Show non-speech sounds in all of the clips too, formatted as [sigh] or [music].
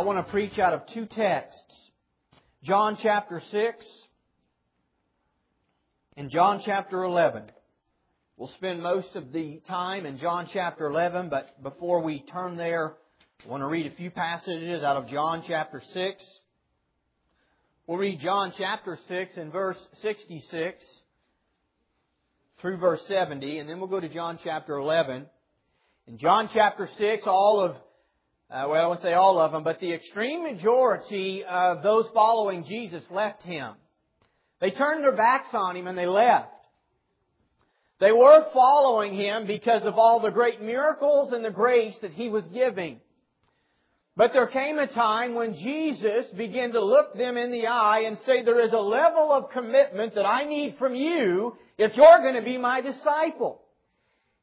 I want to preach out of two texts. John chapter 6 and John chapter 11. We'll spend most of the time in John chapter 11, but before we turn there, I want to read a few passages out of John chapter 6. We'll read John chapter 6 and verse 66 through verse 70, and then we'll go to John chapter 11. In John chapter 6, all of, uh, well, I won't say all of them, but the extreme majority of those following Jesus left him. They turned their backs on him and they left. They were following him because of all the great miracles and the grace that he was giving. But there came a time when Jesus began to look them in the eye and say, there is a level of commitment that I need from you if you're going to be my disciple.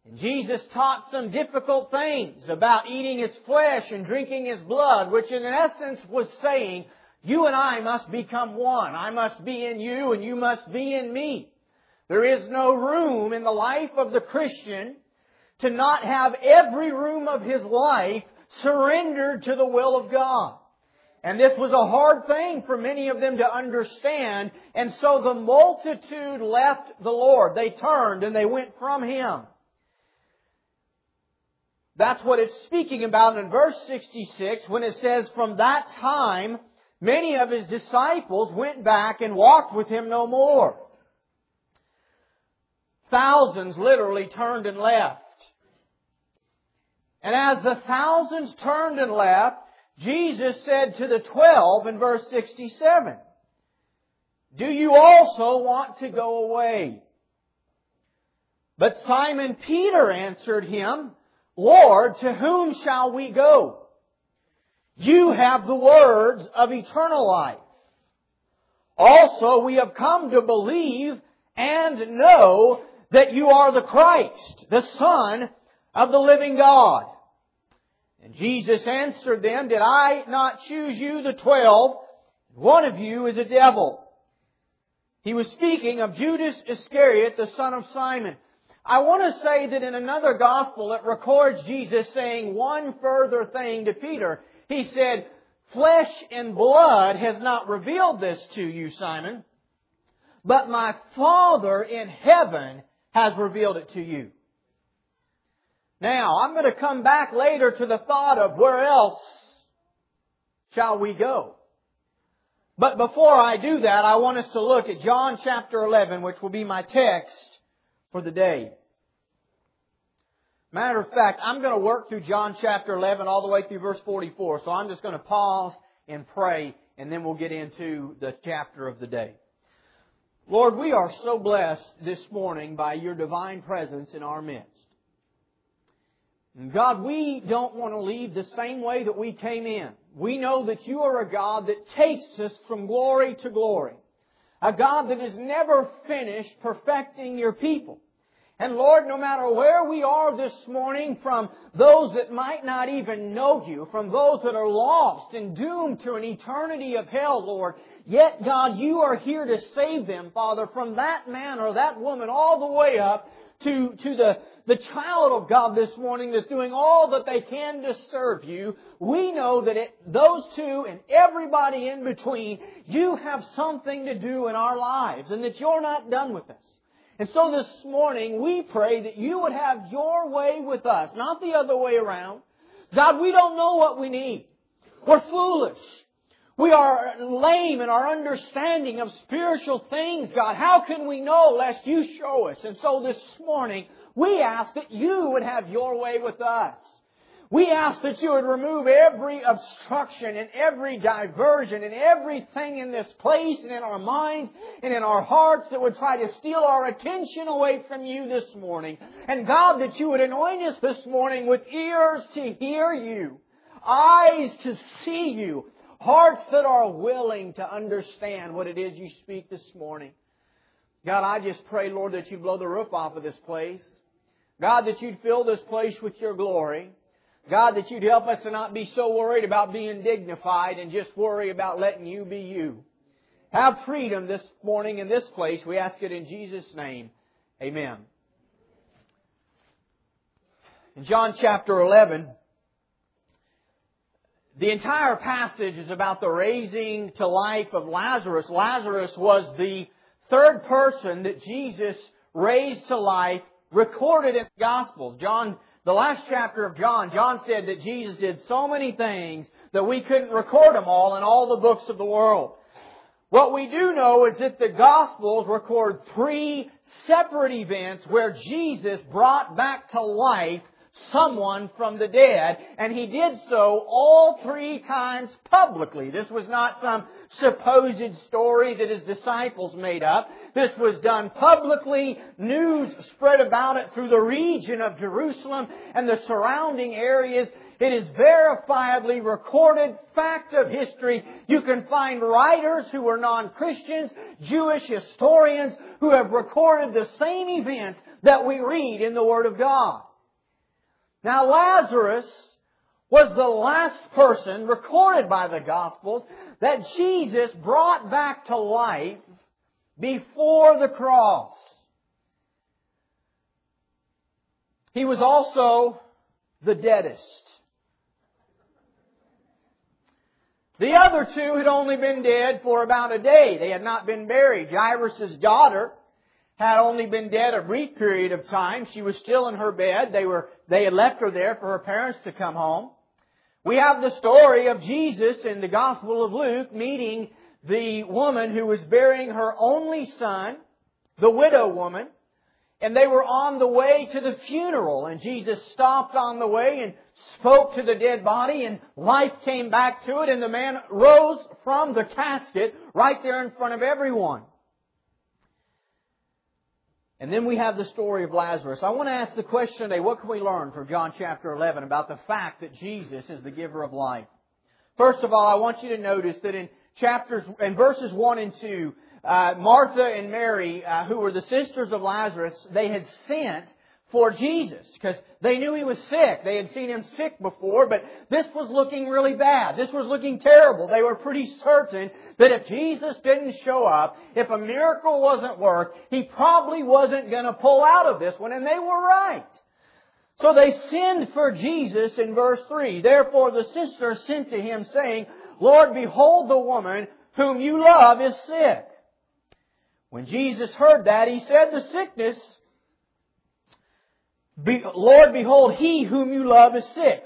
And Jesus taught some difficult things about eating His flesh and drinking His blood, which in essence was saying, you and I must become one. I must be in you and you must be in me. There is no room in the life of the Christian to not have every room of his life surrendered to the will of God. And this was a hard thing for many of them to understand. And so the multitude left the Lord. They turned and they went from Him. That's what it's speaking about in verse 66 when it says, From that time, many of His disciples went back and walked with Him no more. Thousands literally turned and left. And as the thousands turned and left, Jesus said to the twelve in verse 67, Do you also want to go away? But Simon Peter answered him, Lord, to whom shall we go? You have the words of eternal life. Also, we have come to believe and know that you are the Christ, the Son of the living God. And Jesus answered them, Did I not choose you, the twelve? One of you is a devil. He was speaking of Judas Iscariot, the son of Simon. I want to say that in another gospel it records Jesus saying one further thing to Peter. He said, Flesh and blood has not revealed this to you, Simon, but my Father in heaven has revealed it to you. Now, I'm going to come back later to the thought of where else shall we go. But before I do that, I want us to look at John chapter 11, which will be my text for the day. Matter of fact, I'm going to work through John chapter 11 all the way through verse 44. So I'm just going to pause and pray, and then we'll get into the chapter of the day. Lord, we are so blessed this morning by your divine presence in our midst. God, we don't want to leave the same way that we came in. We know that you are a God that takes us from glory to glory. A God that is never finished perfecting your people. And Lord, no matter where we are this morning, from those that might not even know you, from those that are lost and doomed to an eternity of hell, Lord, yet God, you are here to save them, Father, from that man or that woman all the way up to, to the, the child of God this morning that's doing all that they can to serve you, we know that it, those two and everybody in between, you have something to do in our lives and that you're not done with us. And so this morning we pray that you would have your way with us, not the other way around. God, we don't know what we need. We're foolish. We are lame in our understanding of spiritual things, God. How can we know lest you show us? And so this morning, we ask that you would have your way with us. We ask that you would remove every obstruction and every diversion and everything in this place and in our minds and in our hearts that would try to steal our attention away from you this morning. And God, that you would anoint us this morning with ears to hear you, eyes to see you, hearts that are willing to understand what it is you speak this morning. God, I just pray, Lord, that you blow the roof off of this place. God, that you'd fill this place with your glory. God, that you'd help us to not be so worried about being dignified and just worry about letting you be you. Have freedom this morning in this place. We ask it in Jesus' name. Amen. In John chapter 11, the entire passage is about the raising to life of Lazarus. Lazarus was the third person that Jesus raised to life recorded in the Gospels. John, the last chapter of John, John said that Jesus did so many things that we couldn't record them all in all the books of the world. What we do know is that the Gospels record three separate events where Jesus brought back to life someone from the dead, and he did so all three times publicly. This was not some supposed story that his disciples made up. This was done publicly. News spread about it through the region of Jerusalem and the surrounding areas. It is verifiably recorded fact of history. You can find writers who were non-Christians, Jewish historians who have recorded the same event that we read in the Word of God. Now Lazarus was the last person recorded by the Gospels that Jesus brought back to life before the cross. He was also the deadest. The other two had only been dead for about a day. They had not been buried. Jairus' daughter had only been dead a brief period of time. She was still in her bed. They were, they had left her there for her parents to come home. We have the story of Jesus in the Gospel of Luke meeting the woman who was burying her only son, the widow woman, and they were on the way to the funeral and Jesus stopped on the way and spoke to the dead body and life came back to it and the man rose from the casket right there in front of everyone. And then we have the story of Lazarus. I want to ask the question today, what can we learn from John chapter 11 about the fact that Jesus is the giver of life? First of all, I want you to notice that in chapters, in verses 1 and 2, uh, Martha and Mary, uh, who were the sisters of Lazarus, they had sent for Jesus because they knew he was sick. They had seen him sick before, but this was looking really bad. This was looking terrible. They were pretty certain that if Jesus didn't show up, if a miracle wasn't worked, he probably wasn't going to pull out of this one, and they were right. So they send for Jesus in verse 3. Therefore the sisters sent to him saying, Lord, behold the woman whom you love is sick. When Jesus heard that, he said, the sickness be, Lord, behold, he whom you love is sick.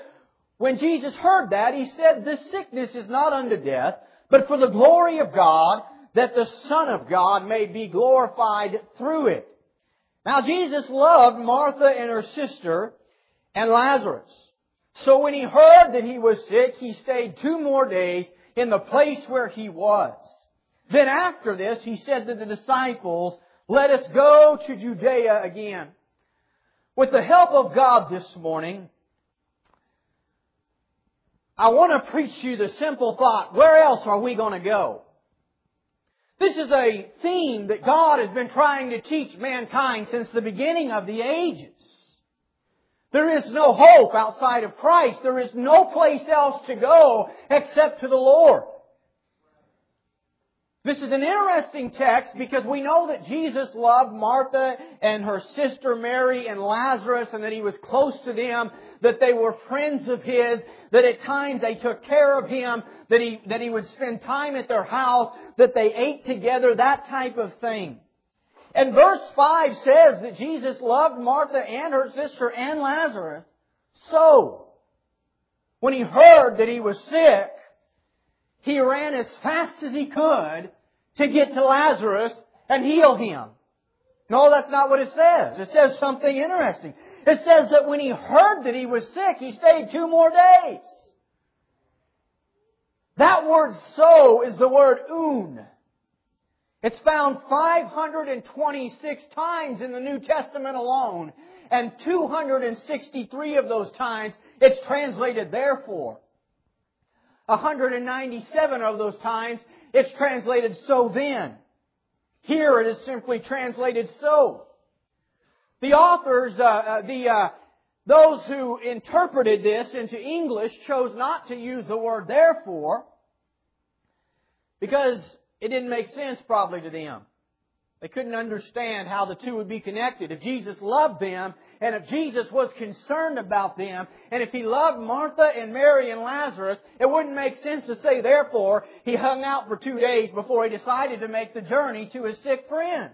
When Jesus heard that, he said, The sickness is not unto death, but for the glory of God, that the Son of God may be glorified through it. Now, Jesus loved Martha and her sister and Lazarus. So when he heard that he was sick, he stayed two more days in the place where he was. Then after this, he said to the disciples, Let us go to Judea again. With the help of God this morning, I want to preach you the simple thought, where else are we going to go? This is a theme that God has been trying to teach mankind since the beginning of the ages. There is no hope outside of Christ. There is no place else to go except to the Lord. This is an interesting text because we know that Jesus loved Martha and her sister Mary and Lazarus and that he was close to them, that they were friends of his, that at times they took care of him, that he, that he would spend time at their house, that they ate together, that type of thing. And verse 5 says that Jesus loved Martha and her sister and Lazarus. So, when he heard that he was sick, he ran as fast as he could to get to Lazarus and heal him. No, that's not what it says. It says something interesting. It says that when he heard that he was sick, he stayed two more days. That word so is the word oun. It's found 526 times in the New Testament alone, and 263 of those times it's translated therefore. 197 of those times, it's translated so then. Here it is simply translated so. The authors, uh, uh, the uh, those who interpreted this into English chose not to use the word therefore because it didn't make sense probably to them. They couldn't understand how the two would be connected. If Jesus loved them, and if Jesus was concerned about them, and if He loved Martha and Mary and Lazarus, it wouldn't make sense to say, therefore, He hung out for two days before He decided to make the journey to His sick friend.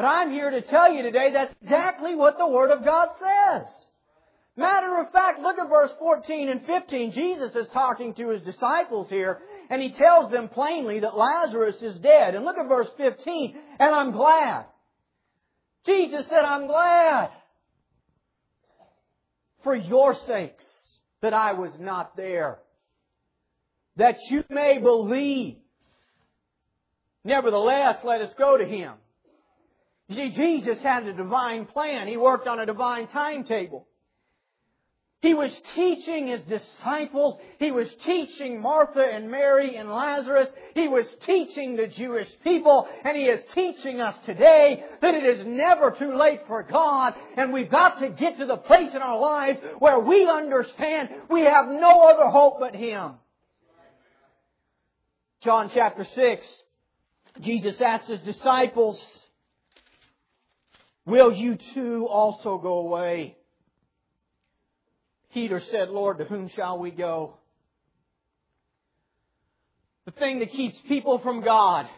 But I'm here to tell you today that's exactly what the Word of God says. Matter of fact, look at verse 14 and 15. Jesus is talking to His disciples here, and he tells them plainly that Lazarus is dead. And look at verse 15, and I'm glad. Jesus said, I'm glad for your sakes that I was not there, that you may believe. Nevertheless, let us go to him. See, Jesus had a divine plan. He worked on a divine timetable. He was teaching his disciples. He was teaching Martha and Mary and Lazarus. He was teaching the Jewish people. And he is teaching us today that it is never too late for God. And we've got to get to the place in our lives where we understand we have no other hope but Him. John chapter 6, Jesus asked his disciples, Will you too also go away? Peter said, Lord, to whom shall we go? The thing that keeps people from God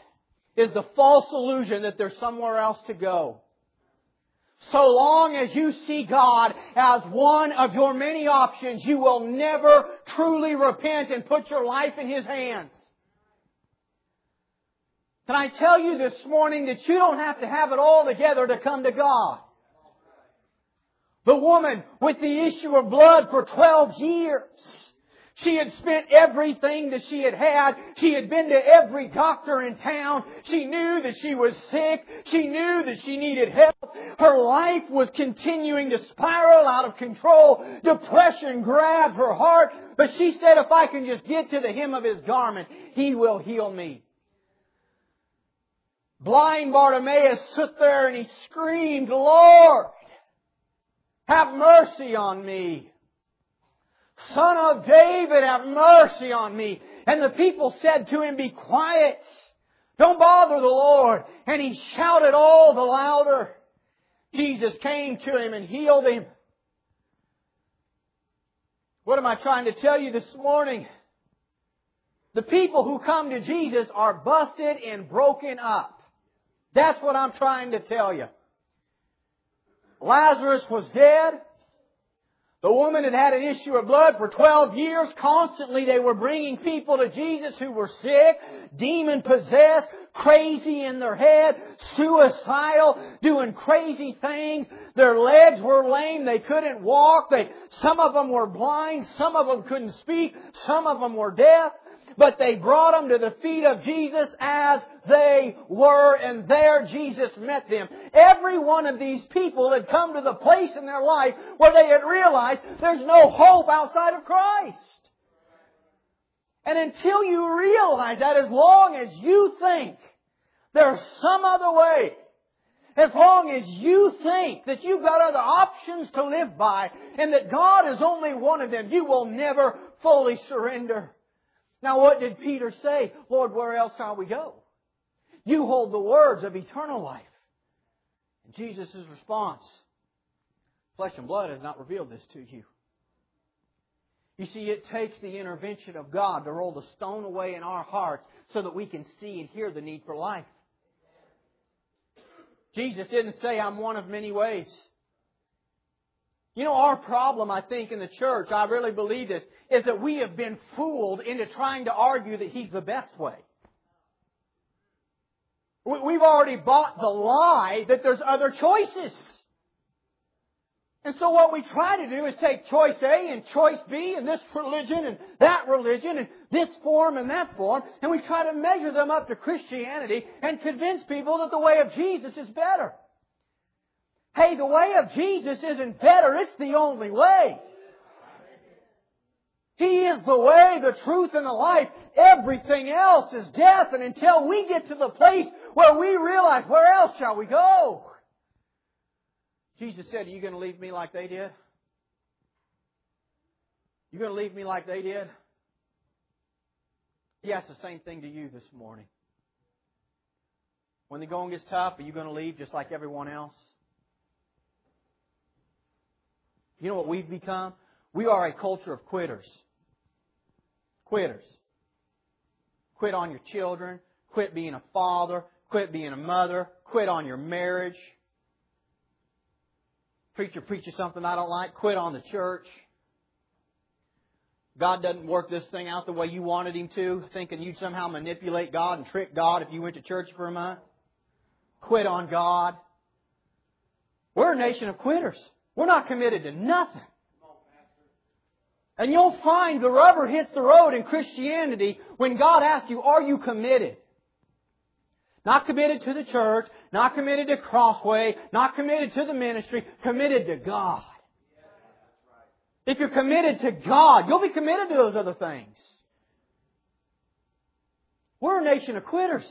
is the false illusion that there's somewhere else to go. So long as you see God as one of your many options, you will never truly repent and put your life in His hands. Can I tell you this morning that you don't have to have it all together to come to God? The woman with the issue of blood for 12 years. She had spent everything that she had had. She had been to every doctor in town. She knew that she was sick. She knew that she needed help. Her life was continuing to spiral out of control. Depression grabbed her heart. But she said, if I can just get to the hem of his garment, he will heal me. Blind Bartimaeus stood there and he screamed, Lord, have mercy on me. Son of David, have mercy on me. And the people said to him, Be quiet. Don't bother the Lord. And he shouted all the louder. Jesus came to him and healed him. What am I trying to tell you this morning? The people who come to Jesus are busted and broken up. That's what I'm trying to tell you. Lazarus was dead. The woman had had an issue of blood for 12 years. Constantly they were bringing people to Jesus who were sick, demon possessed, crazy in their head, suicidal, doing crazy things. Their legs were lame. They couldn't walk. They, some of them were blind. Some of them couldn't speak. Some of them were deaf but they brought them to the feet of Jesus as they were, and there Jesus met them. Every one of these people had come to the place in their life where they had realized there's no hope outside of Christ. And until you realize that, as long as you think there's some other way, as long as you think that you've got other options to live by, and that God is only one of them, you will never fully surrender. Now what did Peter say? Lord, where else shall we go? You hold the words of eternal life. And Jesus' response, flesh and blood has not revealed this to you. You see, it takes the intervention of God to roll the stone away in our hearts so that we can see and hear the need for life. Jesus didn't say, I'm one of many ways. You know, our problem, I think, in the church, I really believe this, is that we have been fooled into trying to argue that He's the best way. We've already bought the lie that there's other choices. And so what we try to do is take choice A and choice B and this religion and that religion and this form and that form, and we try to measure them up to Christianity and convince people that the way of Jesus is better. Hey, the way of Jesus isn't better, it's the only way. He is the way, the truth, and the life. Everything else is death, and until we get to the place where we realize, where else shall we go? Jesus said, Are you going to leave me like they did? You going to leave me like they did? He asked the same thing to you this morning. When the going gets tough, are you going to leave just like everyone else? You know what we've become? We are a culture of quitters. Quitters. Quit on your children. Quit being a father. Quit being a mother. Quit on your marriage. Preacher preaches something I don't like. Quit on the church. God doesn't work this thing out the way you wanted Him to, thinking you'd somehow manipulate God and trick God if you went to church for a month. Quit on God. We're a nation of quitters. We're not committed to nothing. And you'll find the rubber hits the road in Christianity when God asks you, are you committed? Not committed to the church, not committed to Crossway, not committed to the ministry, committed to God. If you're committed to God, you'll be committed to those other things. We're a nation of quitters.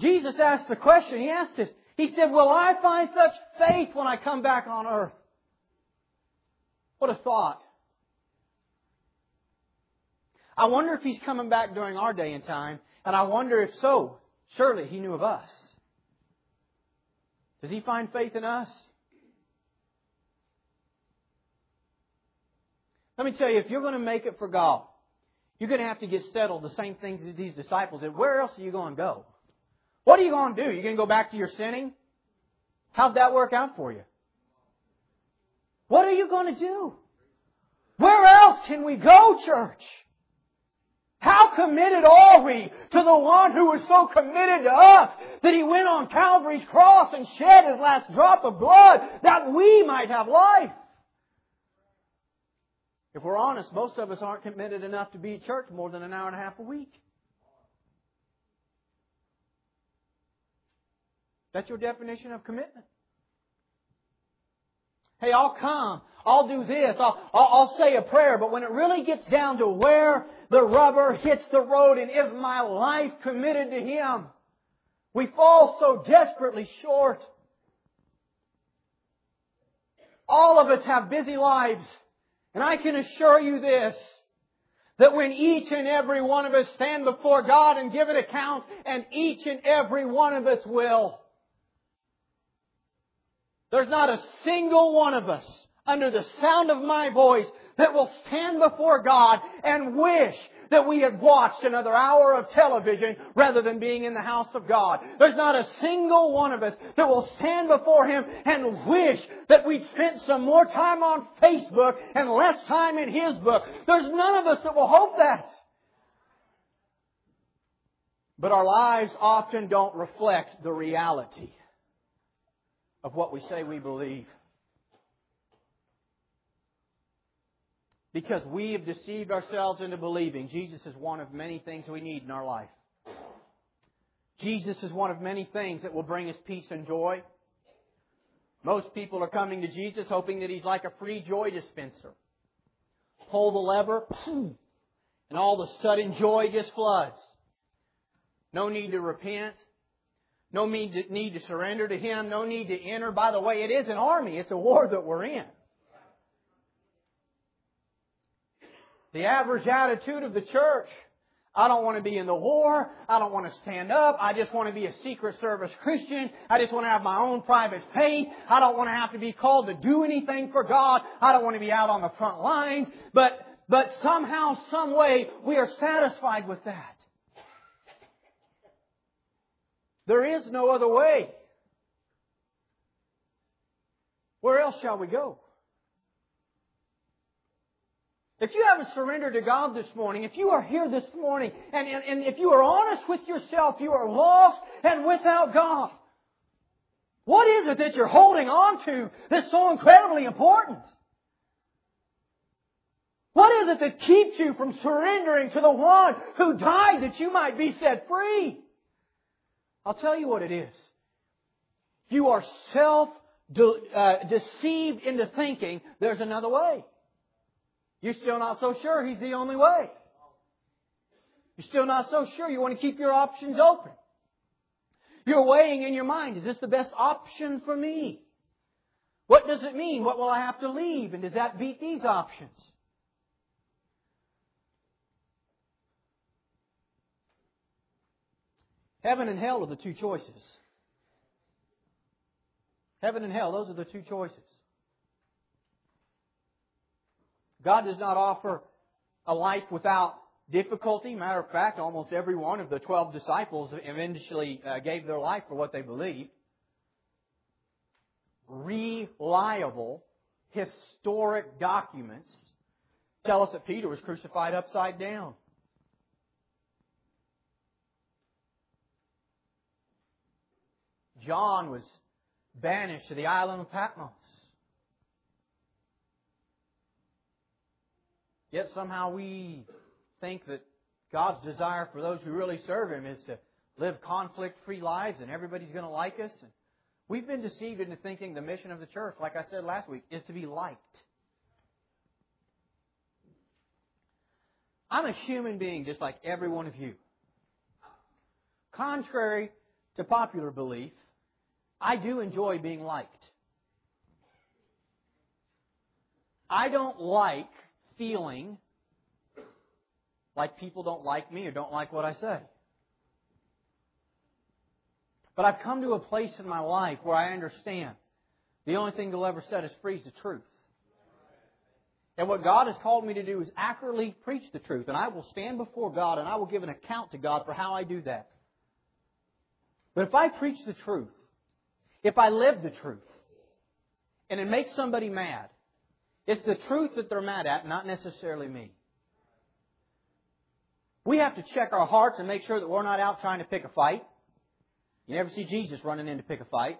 Jesus asked the question, he asked this. He said, Will I find such faith when I come back on earth? What a thought. I wonder if he's coming back during our day and time, and I wonder if so, surely he knew of us. Does he find faith in us? Let me tell you, if you're going to make it for God, you're going to have to get settled the same things as these disciples did. Where else are you going to go? What are you going to do? You going to go back to your sinning? How'd that work out for you? What are you going to do? Where else can we go, church? How committed are we to the one who was so committed to us that he went on Calvary's cross and shed his last drop of blood that we might have life? If we're honest, most of us aren't committed enough to be at church more than an hour and a half a week. That's your definition of commitment. Hey, I'll come. I'll do this. I'll, I'll, I'll, say a prayer. But when it really gets down to where the rubber hits the road and is my life committed to Him, we fall so desperately short. All of us have busy lives. And I can assure you this, that when each and every one of us stand before God and give an account, and each and every one of us will, there's not a single one of us under the sound of my voice that will stand before God and wish that we had watched another hour of television rather than being in the house of God. There's not a single one of us that will stand before Him and wish that we'd spent some more time on Facebook and less time in His book. There's none of us that will hope that. But our lives often don't reflect the reality of what we say we believe. Because we have deceived ourselves into believing Jesus is one of many things we need in our life. Jesus is one of many things that will bring us peace and joy. Most people are coming to Jesus hoping that He's like a free joy dispenser. Pull the lever, [clears throat] and all of a sudden joy just floods. No need to repent. No need to, surrender to Him. No need to enter. By the way, it is an army. It's a war that we're in. The average attitude of the church I don't want to be in the war. I don't want to stand up. I just want to be a secret service Christian. I just want to have my own private faith. I don't want to have to be called to do anything for God. I don't want to be out on the front lines. But, but somehow, some way, we are satisfied with that. There is no other way. Where else shall we go? If you haven't surrendered to God this morning, if you are here this morning, and, and, and if you are honest with yourself, you are lost and without God. What is it that you're holding on to that's so incredibly important? What is it that keeps you from surrendering to the one who died that you might be set free? I'll tell you what it is. You are self uh, deceived into thinking there's another way. You're still not so sure He's the only way. You're still not so sure. You want to keep your options open. You're weighing in your mind, is this the best option for me? What does it mean? What will I have to leave? And does that beat these options? Heaven and hell are the two choices. Heaven and hell, those are the two choices. God does not offer a life without difficulty. Matter of fact, almost every one of the twelve disciples eventually uh, gave their life for what they believed. Reliable, historic documents tell us that Peter was crucified upside down. John was banished to the island of Patmos. Yet somehow we think that God's desire for those who really serve Him is to live conflict free lives and everybody's going to like us. We've been deceived into thinking the mission of the church, like I said last week, is to be liked. I'm a human being just like every one of you. Contrary to popular belief, I do enjoy being liked. I don't like feeling like people don't like me or don't like what I say. But I've come to a place in my life where I understand the only thing that'll ever set us free is the truth. And what God has called me to do is accurately preach the truth. And I will stand before God and I will give an account to God for how I do that. But if I preach the truth, if I live the truth, and it makes somebody mad, it's the truth that they're mad at, not necessarily me. We have to check our hearts and make sure that we're not out trying to pick a fight. You never see Jesus running in to pick a fight.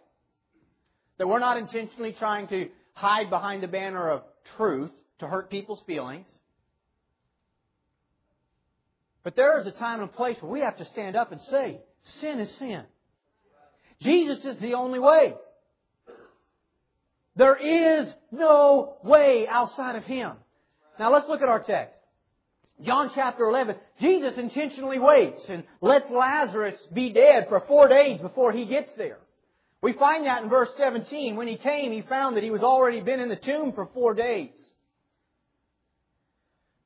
That we're not intentionally trying to hide behind the banner of truth to hurt people's feelings. But there is a time and a place where we have to stand up and say, sin is sin. Jesus is the only way. There is no way outside of Him. Now let's look at our text. John chapter 11, Jesus intentionally waits and lets Lazarus be dead for four days before he gets there. We find that in verse 17. When he came, he found that he was already been in the tomb for four days.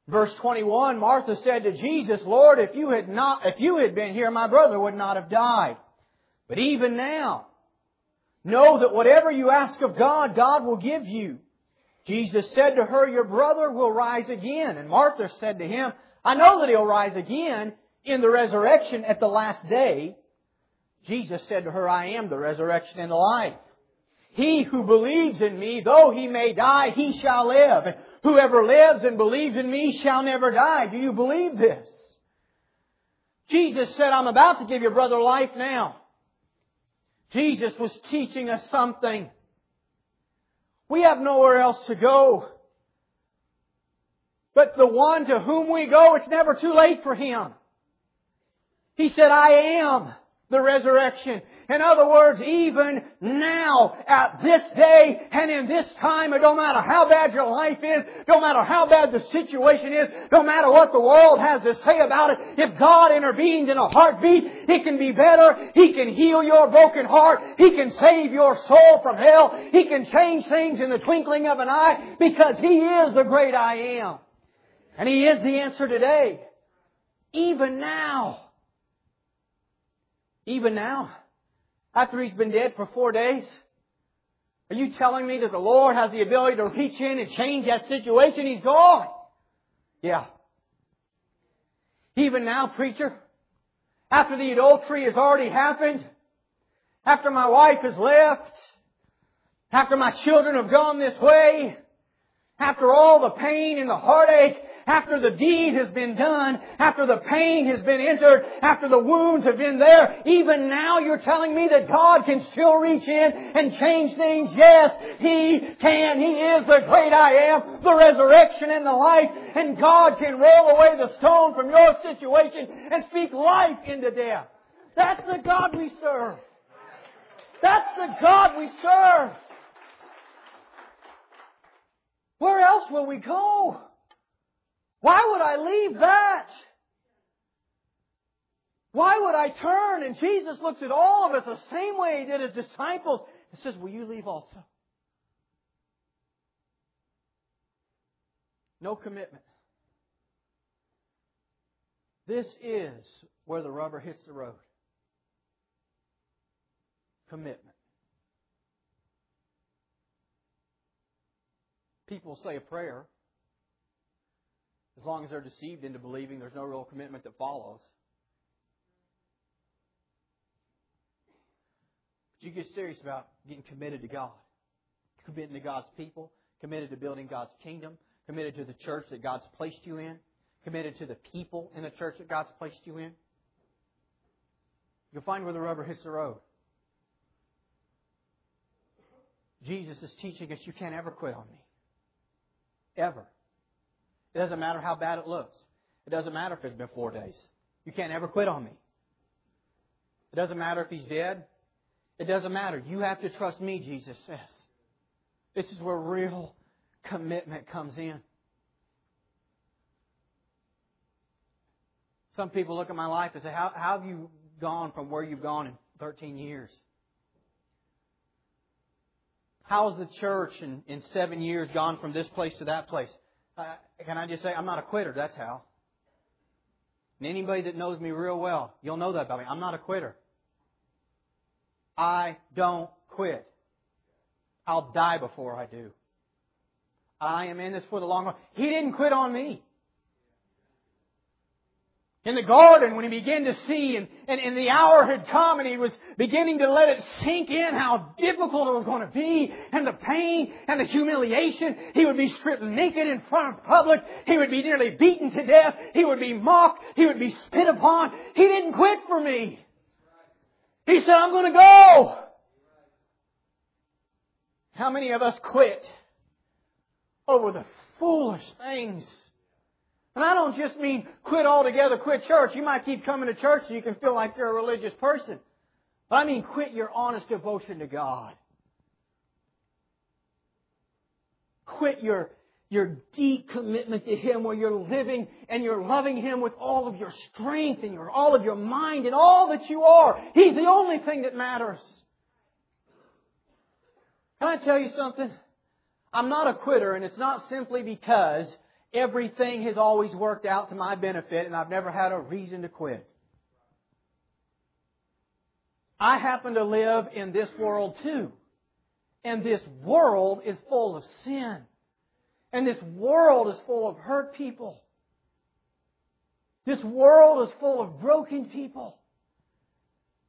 Verse 21, Martha said to Jesus, Lord, if you had not, if you had been here, my brother would not have died. But even now, know that whatever you ask of God, God will give you. Jesus said to her, Your brother will rise again. And Martha said to him, I know that he'll rise again in the resurrection at the last day. Jesus said to her, I am the resurrection and the life. He who believes in me, though he may die, he shall live. And whoever lives and believes in me shall never die. Do you believe this? Jesus said, I'm about to give your brother life now. Jesus was teaching us something. We have nowhere else to go. But the one to whom we go, it's never too late for him. He said, I am the resurrection. In other words, even now, at this day, and in this time, it don't matter how bad your life is, don't matter how bad the situation is, don't matter what the world has to say about it, if God intervenes in a heartbeat, it can be better. He can heal your broken heart. He can save your soul from hell. He can change things in the twinkling of an eye because He is the great I am. And He is the answer today. Even now. Even now. After he's been dead for four days? Are you telling me that the Lord has the ability to reach in and change that situation? He's gone. Yeah. Even now, preacher, after the adultery has already happened, after my wife has left, after my children have gone this way, after all the pain and the heartache, after the deed has been done, after the pain has been entered, after the wounds have been there, even now you're telling me that God can still reach in and change things? Yes, He can. He is the great I am, the resurrection and the life, and God can roll away the stone from your situation and speak life into death. That's the God we serve. That's the God we serve. Where else will we go? Why would I leave that? Why would I turn? And Jesus looks at all of us the same way he did his disciples and says, Will you leave also? No commitment. This is where the rubber hits the road. commitment. People say a prayer. As long as they're deceived into believing, there's no real commitment that follows. But you get serious about getting committed to God, committing to God's people, committed to building God's kingdom, committed to the church that God's placed you in, committed to the people in the church that God's placed you in. You'll find where the rubber hits the road. Jesus is teaching us you can't ever quit on me. Ever. It doesn't matter how bad it looks. It doesn't matter if it's been four days. You can't ever quit on me. It doesn't matter if he's dead. It doesn't matter. You have to trust me, Jesus says. This is where real commitment comes in. Some people look at my life and say, How, how have you gone from where you've gone in 13 years? How has the church in, in seven years gone from this place to that place? Can I just say, I'm not a quitter, that's how. And anybody that knows me real well, you'll know that about me. I'm not a quitter. I don't quit. I'll die before I do. I am in this for the long run. He didn't quit on me. In the garden, when he began to see, and, and, and, the hour had come, and he was beginning to let it sink in how difficult it was going to be, and the pain and the humiliation. He would be stripped naked in front of public. He would be nearly beaten to death. He would be mocked. He would be spit upon. He didn't quit for me. He said, I'm going to go. How many of us quit over the foolish things and I don't just mean quit altogether, quit church. You might keep coming to church so you can feel like you're a religious person. But I mean quit your honest devotion to God. Quit your, your deep commitment to Him where you're living and you're loving Him with all of your strength and your, all of your mind and all that you are. He's the only thing that matters. Can I tell you something? I'm not a quitter and it's not simply because Everything has always worked out to my benefit, and I've never had a reason to quit. I happen to live in this world too. And this world is full of sin. And this world is full of hurt people. This world is full of broken people.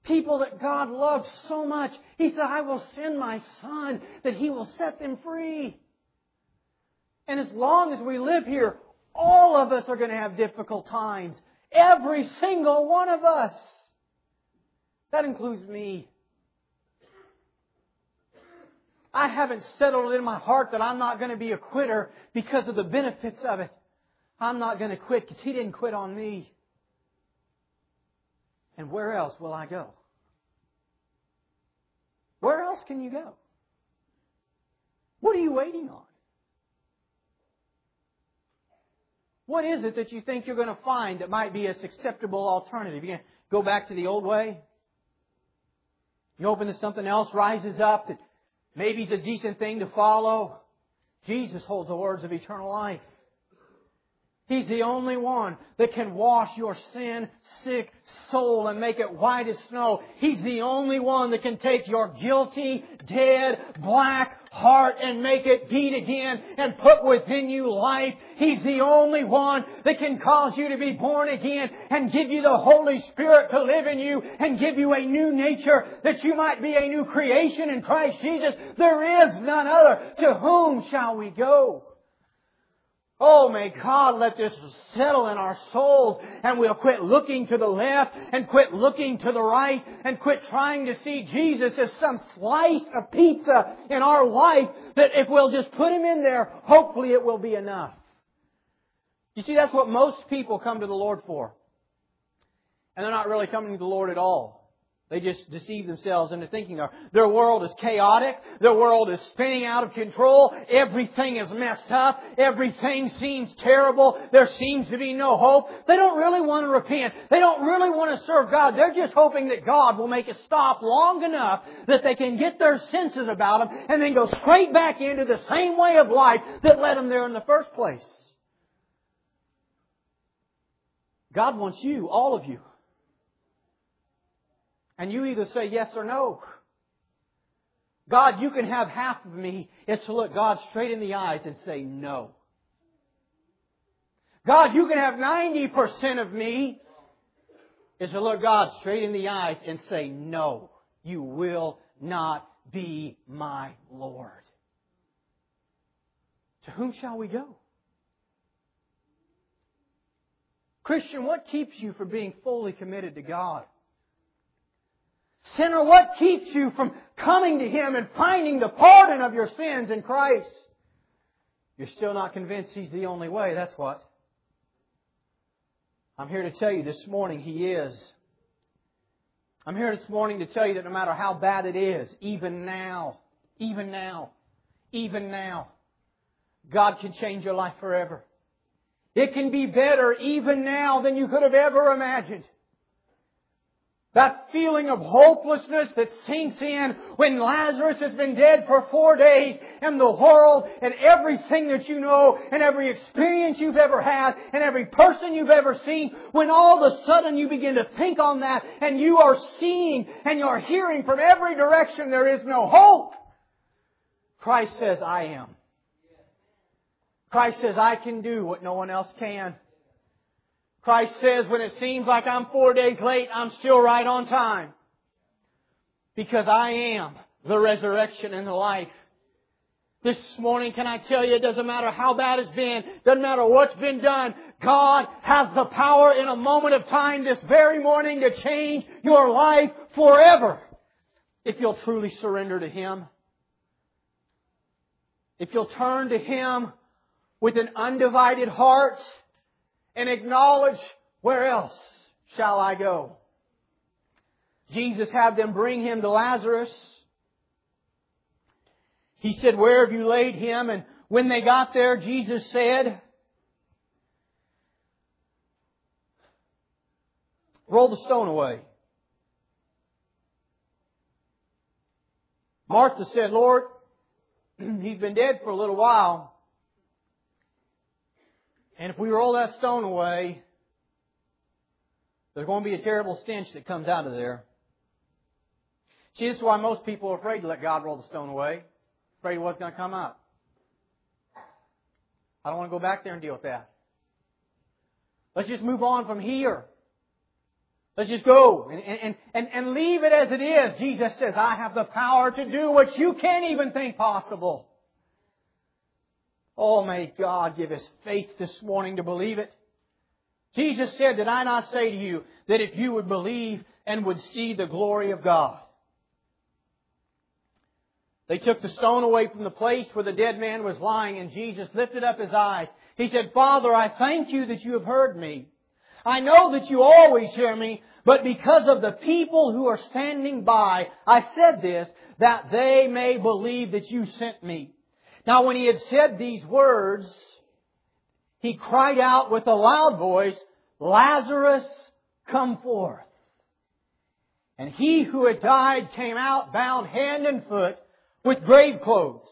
People that God loved so much. He said, I will send my son that he will set them free. And as long as we live here, all of us are going to have difficult times. Every single one of us. That includes me. I haven't settled in my heart that I'm not going to be a quitter because of the benefits of it. I'm not going to quit because He didn't quit on me. And where else will I go? Where else can you go? What are you waiting on? What is it that you think you're going to find that might be a acceptable alternative? You go back to the old way? You open to something else rises up that maybe is a decent thing to follow? Jesus holds the words of eternal life. He's the only one that can wash your sin sick soul and make it white as snow. He's the only one that can take your guilty, dead, black heart and make it beat again and put within you life. He's the only one that can cause you to be born again and give you the Holy Spirit to live in you and give you a new nature that you might be a new creation in Christ Jesus. There is none other. To whom shall we go? Oh, may God let this settle in our souls and we'll quit looking to the left and quit looking to the right and quit trying to see Jesus as some slice of pizza in our life that if we'll just put Him in there, hopefully it will be enough. You see, that's what most people come to the Lord for. And they're not really coming to the Lord at all. They just deceive themselves into thinking their, world is chaotic. Their world is spinning out of control. Everything is messed up. Everything seems terrible. There seems to be no hope. They don't really want to repent. They don't really want to serve God. They're just hoping that God will make it stop long enough that they can get their senses about them and then go straight back into the same way of life that led them there in the first place. God wants you, all of you, and you either say yes or no. God, you can have half of me, is to look God straight in the eyes and say no. God, you can have 90% of me, is to look God straight in the eyes and say, no, you will not be my Lord. To whom shall we go? Christian, what keeps you from being fully committed to God? Sinner, what keeps you from coming to Him and finding the pardon of your sins in Christ? You're still not convinced He's the only way, that's what. I'm here to tell you this morning He is. I'm here this morning to tell you that no matter how bad it is, even now, even now, even now, God can change your life forever. It can be better even now than you could have ever imagined. That feeling of hopelessness that sinks in when Lazarus has been dead for four days and the world and everything that you know and every experience you've ever had and every person you've ever seen, when all of a sudden you begin to think on that and you are seeing and you're hearing from every direction there is no hope. Christ says, I am. Christ says, I can do what no one else can. Christ says, when it seems like I'm four days late, I'm still right on time. Because I am the resurrection and the life. This morning, can I tell you, it doesn't matter how bad it's been, doesn't matter what's been done, God has the power in a moment of time this very morning to change your life forever. If you'll truly surrender to Him. If you'll turn to Him with an undivided heart and acknowledge where else shall I go? Jesus had them bring him to Lazarus. He said, where have you laid him? And when they got there, Jesus said, roll the stone away. Martha said, Lord, [clears throat] he's been dead for a little while. And if we roll that stone away, there's going to be a terrible stench that comes out of there. See, this is why most people are afraid to let God roll the stone away. Afraid of what's going to come up. I don't want to go back there and deal with that. Let's just move on from here. Let's just go and, and, and, and leave it as it is. Jesus says, I have the power to do what you can't even think possible. Oh, may God give us faith this morning to believe it. Jesus said, Did I not say to you that if you would believe and would see the glory of God? They took the stone away from the place where the dead man was lying, and Jesus lifted up his eyes. He said, Father, I thank you that you have heard me. I know that you always hear me, but because of the people who are standing by, I said this, that they may believe that you sent me. Now when he had said these words, he cried out with a loud voice, Lazarus, come forth. And he who had died came out bound hand and foot with grave clothes.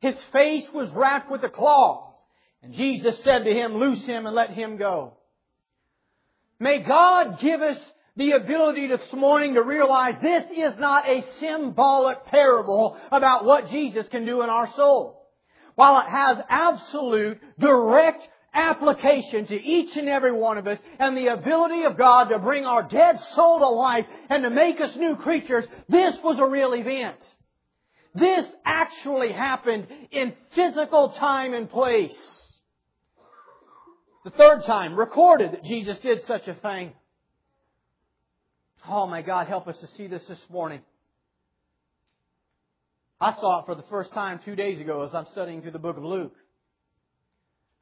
His face was wrapped with a cloth. And Jesus said to him, loose him and let him go. May God give us the ability this morning to realize this is not a symbolic parable about what Jesus can do in our soul while it has absolute, direct application to each and every one of us and the ability of God to bring our dead soul to life and to make us new creatures, this was a real event. This actually happened in physical time and place. The third time, recorded that Jesus did such a thing. Oh my God, help us to see this this morning. I saw it for the first time two days ago as I'm studying through the book of Luke.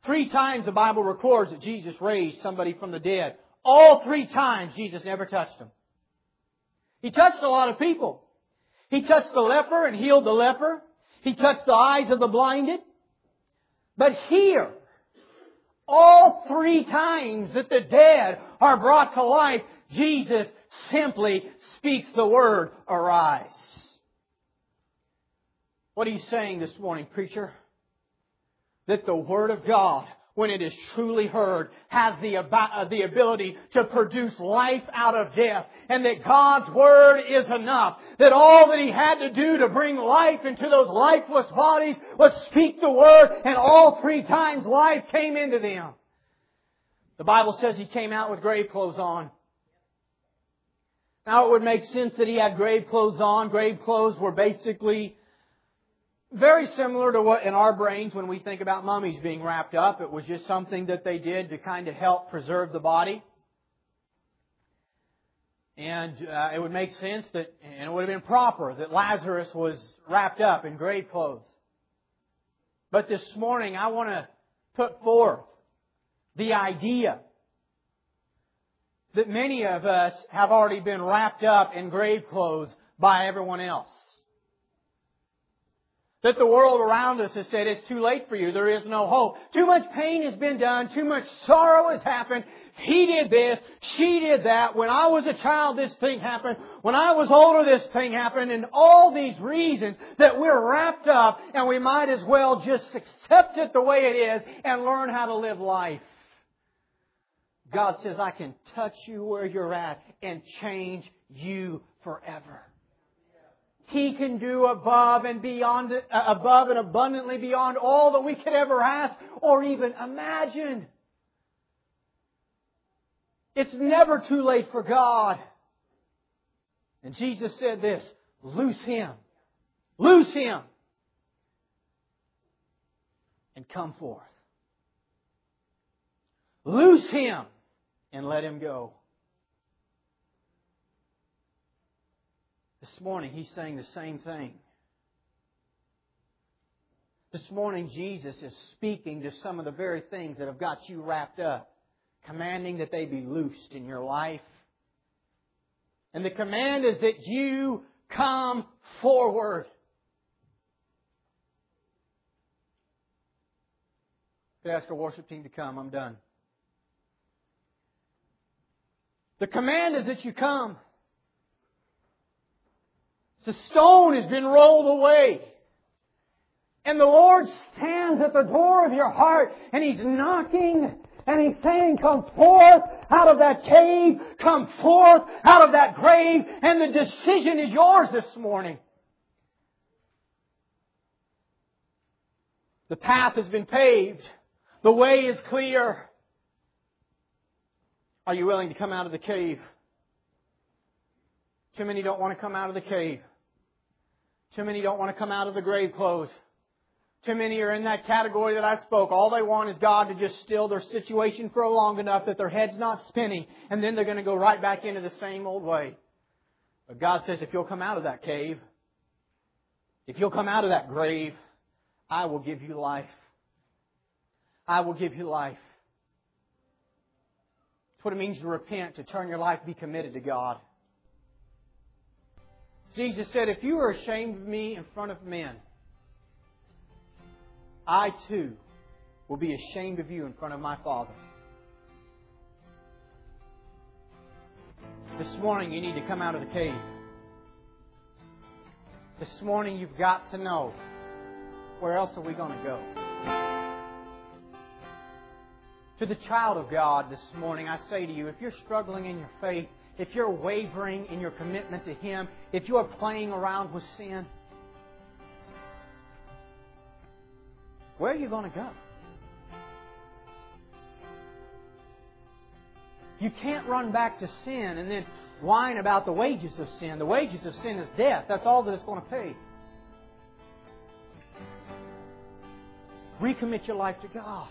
Three times the Bible records that Jesus raised somebody from the dead. All three times Jesus never touched them. He touched a lot of people. He touched the leper and healed the leper. He touched the eyes of the blinded. But here, all three times that the dead are brought to life, Jesus simply speaks the word, arise. What are you saying this morning, preacher? That the Word of God when it is truly heard, has the, uh, the ability to produce life out of death. And that God's Word is enough. That all that He had to do to bring life into those lifeless bodies was speak the Word, and all three times life came into them. The Bible says He came out with grave clothes on. Now it would make sense that He had grave clothes on. Grave clothes were basically very similar to what in our brains when we think about mummies being wrapped up. It was just something that they did to kind of help preserve the body. And uh, it would make sense that, and it would have been proper that Lazarus was wrapped up in grave clothes. But this morning I want to put forth the idea that many of us have already been wrapped up in grave clothes by everyone else. That the world around us has said, it's too late for you. There is no hope. Too much pain has been done. Too much sorrow has happened. He did this. She did that. When I was a child, this thing happened. When I was older, this thing happened. And all these reasons that we're wrapped up and we might as well just accept it the way it is and learn how to live life. God says, I can touch you where you're at and change you forever. He can do above and beyond, uh, above and abundantly beyond all that we could ever ask or even imagine. It's never too late for God. And Jesus said this, loose him. Loose him. And come forth. Loose him and let him go. This morning, he's saying the same thing. This morning, Jesus is speaking to some of the very things that have got you wrapped up, commanding that they be loosed in your life. And the command is that you come forward. Could ask our worship team to come. I'm done. The command is that you come. The stone has been rolled away. And the Lord stands at the door of your heart and He's knocking and He's saying, come forth out of that cave, come forth out of that grave, and the decision is yours this morning. The path has been paved. The way is clear. Are you willing to come out of the cave? Too many don't want to come out of the cave. Too many don't want to come out of the grave clothes. Too many are in that category that I spoke. All they want is God to just still their situation for long enough that their head's not spinning, and then they're going to go right back into the same old way. But God says, if you'll come out of that cave, if you'll come out of that grave, I will give you life. I will give you life. That's what it means to repent, to turn your life, be committed to God. Jesus said, If you are ashamed of me in front of men, I too will be ashamed of you in front of my Father. This morning you need to come out of the cave. This morning you've got to know where else are we going to go? To the child of God this morning, I say to you, if you're struggling in your faith, if you're wavering in your commitment to Him, if you are playing around with sin, where are you going to go? You can't run back to sin and then whine about the wages of sin. The wages of sin is death. That's all that it's going to pay. Recommit your life to God.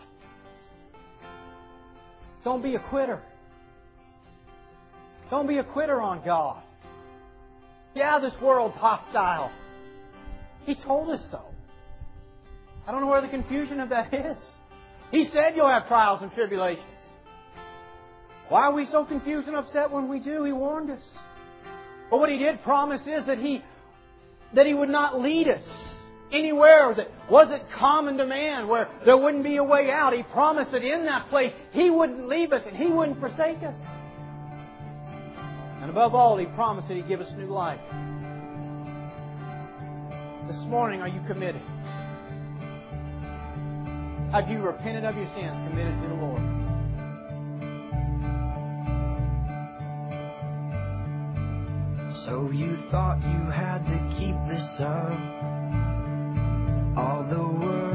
Don't be a quitter. Don't be a quitter on God. Yeah, this world's hostile. He told us so. I don't know where the confusion of that is. He said you'll have trials and tribulations. Why are we so confused and upset when we do? He warned us. But what he did promise is that he that he would not lead us anywhere that wasn't common to man, where there wouldn't be a way out. He promised that in that place he wouldn't leave us and he wouldn't forsake us. And above all, He promised that He'd give us new life. This morning, are you committed? Have you repented of your sins, committed to the Lord? So you thought you had to keep this up. All the world